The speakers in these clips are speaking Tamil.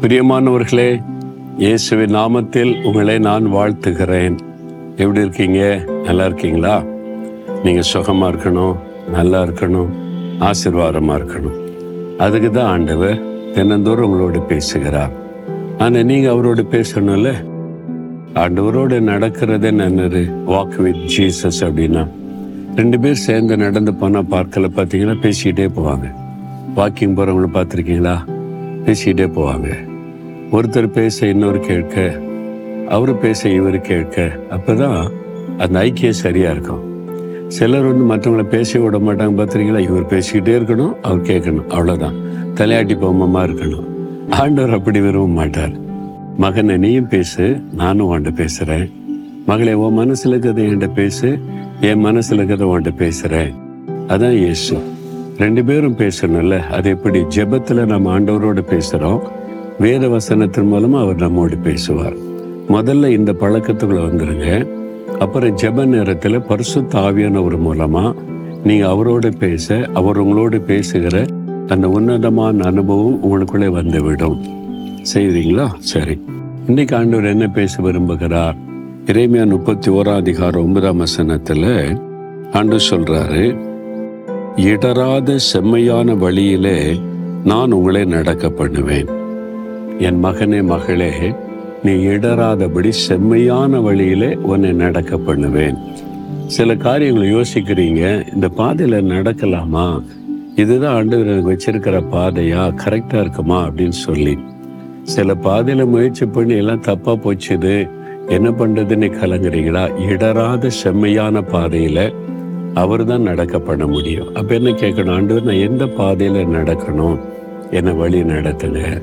பிரியமானவர்களே இயேசுவின் நாமத்தில் உங்களை நான் வாழ்த்துகிறேன். எப்படி இருக்கீங்க? நல்லா இருக்கீங்களா? நீங்கள் சுகமாக இருக்கணும் நல்லா இருக்கணும் ஆசிர்வாதமாக இருக்கணும். அதுக்கு தான் ஆண்டவர் தினந்தோறும் உங்களோட பேசுகிறார். ஆனால் நீங்கள் அவரோட பேசணும்ல? ஆண்டவரோடு நடக்கிறதே நன்னரு வாக் வித் ஜீசஸ் அப்படின்னா. ரெண்டு பேர் சேர்ந்து நடந்து போனால் பார்க்கல பார்த்தீங்கன்னா பேசிக்கிட்டே போவாங்க. வாக்கிங் போகிறவங்களை பார்த்துருக்கீங்களா? பேசிக்கிட்டே போவாங்க. ஒருத்தர் பேச இன்னொரு கேட்க அவர் பேச இவர் கேட்க அப்போ தான் அந்த ஐக்கியம் சரியாக இருக்கும். சிலர் வந்து மற்றவங்கள பேச விட மாட்டாங்க பார்த்துருக்கீங்களா இவர் பேசிக்கிட்டே இருக்கணும் அவர் கேட்கணும் அவ்வளோதான் தலையாட்டி பொம்மமாக இருக்கணும். ஆண்டவர் அப்படி விரும்ப மாட்டார். மகனை நீயும் பேசு நானும் உன்கிட்ட பேசுகிறேன் மகளே உன் மனசில் இருக்கிறத என்கிட்ட பேசு என் மனசில் இருக்கிறத உன்கிட்ட பேசுகிறேன் அதான் இயேசு. ரெண்டு பேரும் பேசணும்ல? அது எப்படி? ஜெபத்துல நம்ம ஆண்டவரோட பேசுறோம். வேத வசனத்தின் மூலமா அவர் நம்மோடு பேசுவார். முதல்ல இந்த பழக்கத்துக்குள்ள வந்துருங்க. அப்புறம் ஜெப நேரத்தில் பரிசு தாவியானவர் மூலமா நீங்க அவரோட பேச அவர் உங்களோடு பேசுகிற அந்த உன்னதமான அனுபவம் உங்களுக்குள்ளே வந்துவிடும். செய்கிறீங்களா செய்வீங்களா சரி. இன்னைக்கு ஆண்டவர் என்ன பேச விரும்புகிறார்? இறைமையா முப்பத்தி ஓராம் அதிகாரம் ஒன்பதாம் வசனத்தில் ஆண்டு சொல்றாரு இடராத செம்மையான வழியிலே நான் உங்களை நடக்க பண்ணுவேன். என் மகனே மகளே நீ இடராதபடி செம்மையான வழியிலே உன்னை நடக்க பண்ணுவேன். சில காரியங்களை யோசிக்கிறீங்க இந்த பாதையில் நடக்கலாமா? இதுதான் ஆண்டவர் எனக்கு வச்சிருக்கிற பாதையா? கரெக்டாக இருக்குமா? அப்படின்னு சொல்லி. சில பாதையில் முயற்சி பண்ணி எல்லாம் தப்பாக போச்சுது. என்ன பண்ணுறதுன்னு கலங்குறீங்களா? இடராத செம்மையான பாதையில் அவர் தான் நடக்க பண்ண முடியும். அப்ப என்ன கேட்கணும்? ஆண்டவர் நான் எந்த பாதையில நடக்கணும்? என்னை வழி நடத்துங்க.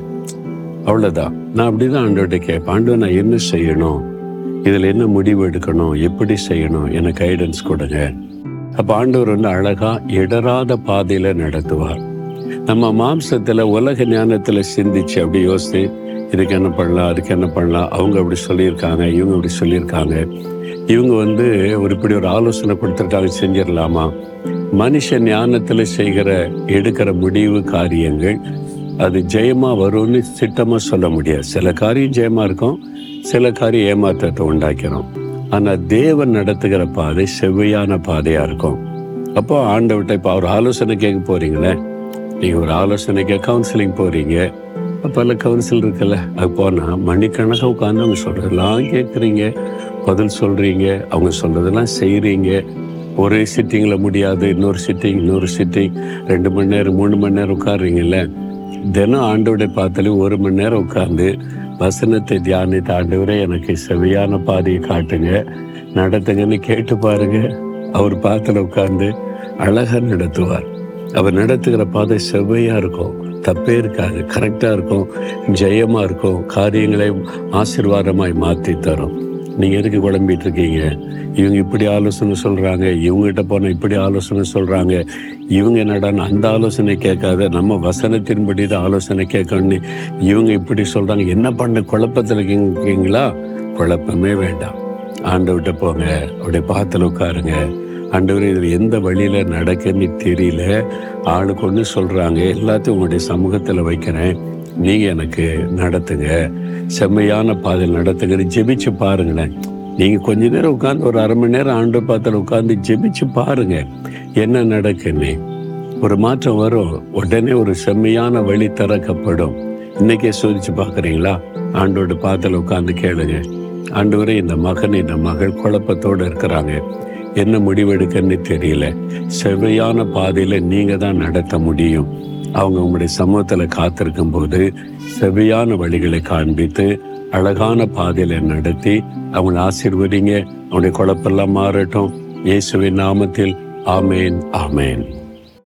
அவ்வளவுதான். நான் அப்படிதான் ஆண்டோட்ட கேட்பேன். ஆண்டவர் நான் என்ன செய்யணும்? இதுல என்ன முடிவு எடுக்கணும்? எப்படி செய்யணும்? எனக்கு கைடன்ஸ் கொடுங்க. அப்ப ஆண்டவர் வந்து அழகா இடராத பாதையில நடத்துவார். நம்ம மாம்சத்துல உலக ஞானத்துல சிந்திச்சு அப்படி யோசித்து இதுக்கு என்ன பண்ணலாம் அதுக்கு என்ன பண்ணலாம்? அவங்க அப்படி சொல்லியிருக்காங்க இவங்க அப்படி சொல்லியிருக்காங்க. இவங்க வந்து ஒரு இப்படி ஒரு ஆலோசனை கொடுத்துருக்காங்க செஞ்சிடலாமா? மனுஷ ஞானத்தில் செய்கிற எடுக்கிற முடிவு காரியங்கள் அது ஜெயமாக வரும்னு திட்டமாக சொல்ல முடியாது. சில காரியம் ஜெயமாக இருக்கும் சில காரியம் ஏமாற்றத்தை உண்டாக்கிறோம் ஆனால் தேவன் நடத்துகிற பாதை செவ்வையான பாதையாக இருக்கும். அப்போ ஆண்டவர்கிட்ட இப்போ அவர் ஆலோசனை கேட்க போகிறீங்களே நீங்கள் ஒரு ஆலோசனைக்கு கவுன்சிலிங் போகிறீங்க பல கவுன்சில் இருக்குல்ல? அது போனால் மணிக்கணக்காக உட்காந்து அவங்க சொல்கிறதெல்லாம் கேட்குறீங்க பதில் சொல்கிறீங்க அவங்க சொல்கிறதெல்லாம் செய்கிறீங்க ஒரே சிட்டிங்கில் முடியாது. இன்னொரு சிட்டிங் இன்னொரு சிட்டிங் ரெண்டு மணி நேரம் மூணு மணி நேரம் உட்காருறீங்கல்ல? தினம் ஆண்டவரை பார்த்தாலும் ஒரு மணி நேரம் உட்காந்து வசனத்தை தியானித்த ஆண்டவரே எனக்கு செவையான பாதையை காட்டுங்க. நடத்துங்கன்னு கேட்டு பாருங்க. அவர் பாத்துல உட்காந்து அழகாக நடத்துவார். அவர் நடத்துகிற பாதை செவ்வையாக இருக்கும். தப்பே இருக்காது. கரெக்டாக இருக்கும். ஜெயமாக இருக்கும். காரியங்களை ஆசிர்வாதமாய் மாற்றி தரும். நீங்கள் எதுக்கு குழம்பிட்டு இருக்கீங்க? இவங்க இப்படி ஆலோசனை சொல்கிறாங்க இவங்ககிட்ட போனால் இப்படி ஆலோசனை சொல்கிறாங்க இவங்க என்னடான்னு அந்த ஆலோசனை கேட்காத நம்ம வசனத்தின்படி தான் ஆலோசனை கேட்கணும்னு இவங்க இப்படி சொல்கிறாங்க என்ன பண்ண? குழப்பத்தில் இருக்கீங்களா? குழப்பமே வேண்டாம். ஆண்டவர்கிட்ட போங்க. அப்படியே பார்த்துல உட்காருங்க. ஆண்டவர் இதில் எந்த வழியில் நடக்குன்னு தெரியல. ஆளுக்கு ஒன்று சொல்கிறாங்க எல்லாத்தையும் உங்களுடைய சமூகத்தில் வைக்கிறேன். நீங்கள் எனக்கு நடத்துங்க. செம்மையான பாதையில் நடத்துங்க ஜெபிச்சு பாருங்களேன். நீங்கள் கொஞ்ச நேரம் உட்காந்து ஒரு அரை மணி நேரம் ஆண்டு பாத்திரம் உட்காந்து ஜெபிச்சு பாருங்க என்ன நடக்குன்னு. ஒரு மாற்றம் வரும் உடனே ஒரு செம்மையான வழி திறக்கப்படும். இன்னைக்கே சோதிச்சு பார்க்குறீங்களா? ஆண்டோட பாத்தில் உட்காந்து கேளுங்க. ஆண்டவரே இந்த மகன் இந்த மகள் குழப்பத்தோடு இருக்கிறாங்க. என்ன முடிவெடுக்கன்னு தெரியல. செவையான பாதையில நீங்க தான் நடத்த முடியும். அவங்க உங்களுடைய சமூகத்துல காத்திருக்கும் போது செவையான வழிகளை காண்பித்து அழகான பாதையில நடத்தி அவங்களை ஆசீர்வதிங்க. அவனுடைய குழப்பெல்லாம் மாறட்டும். இயேசுவின் நாமத்தில். ஆமேன் ஆமேன்.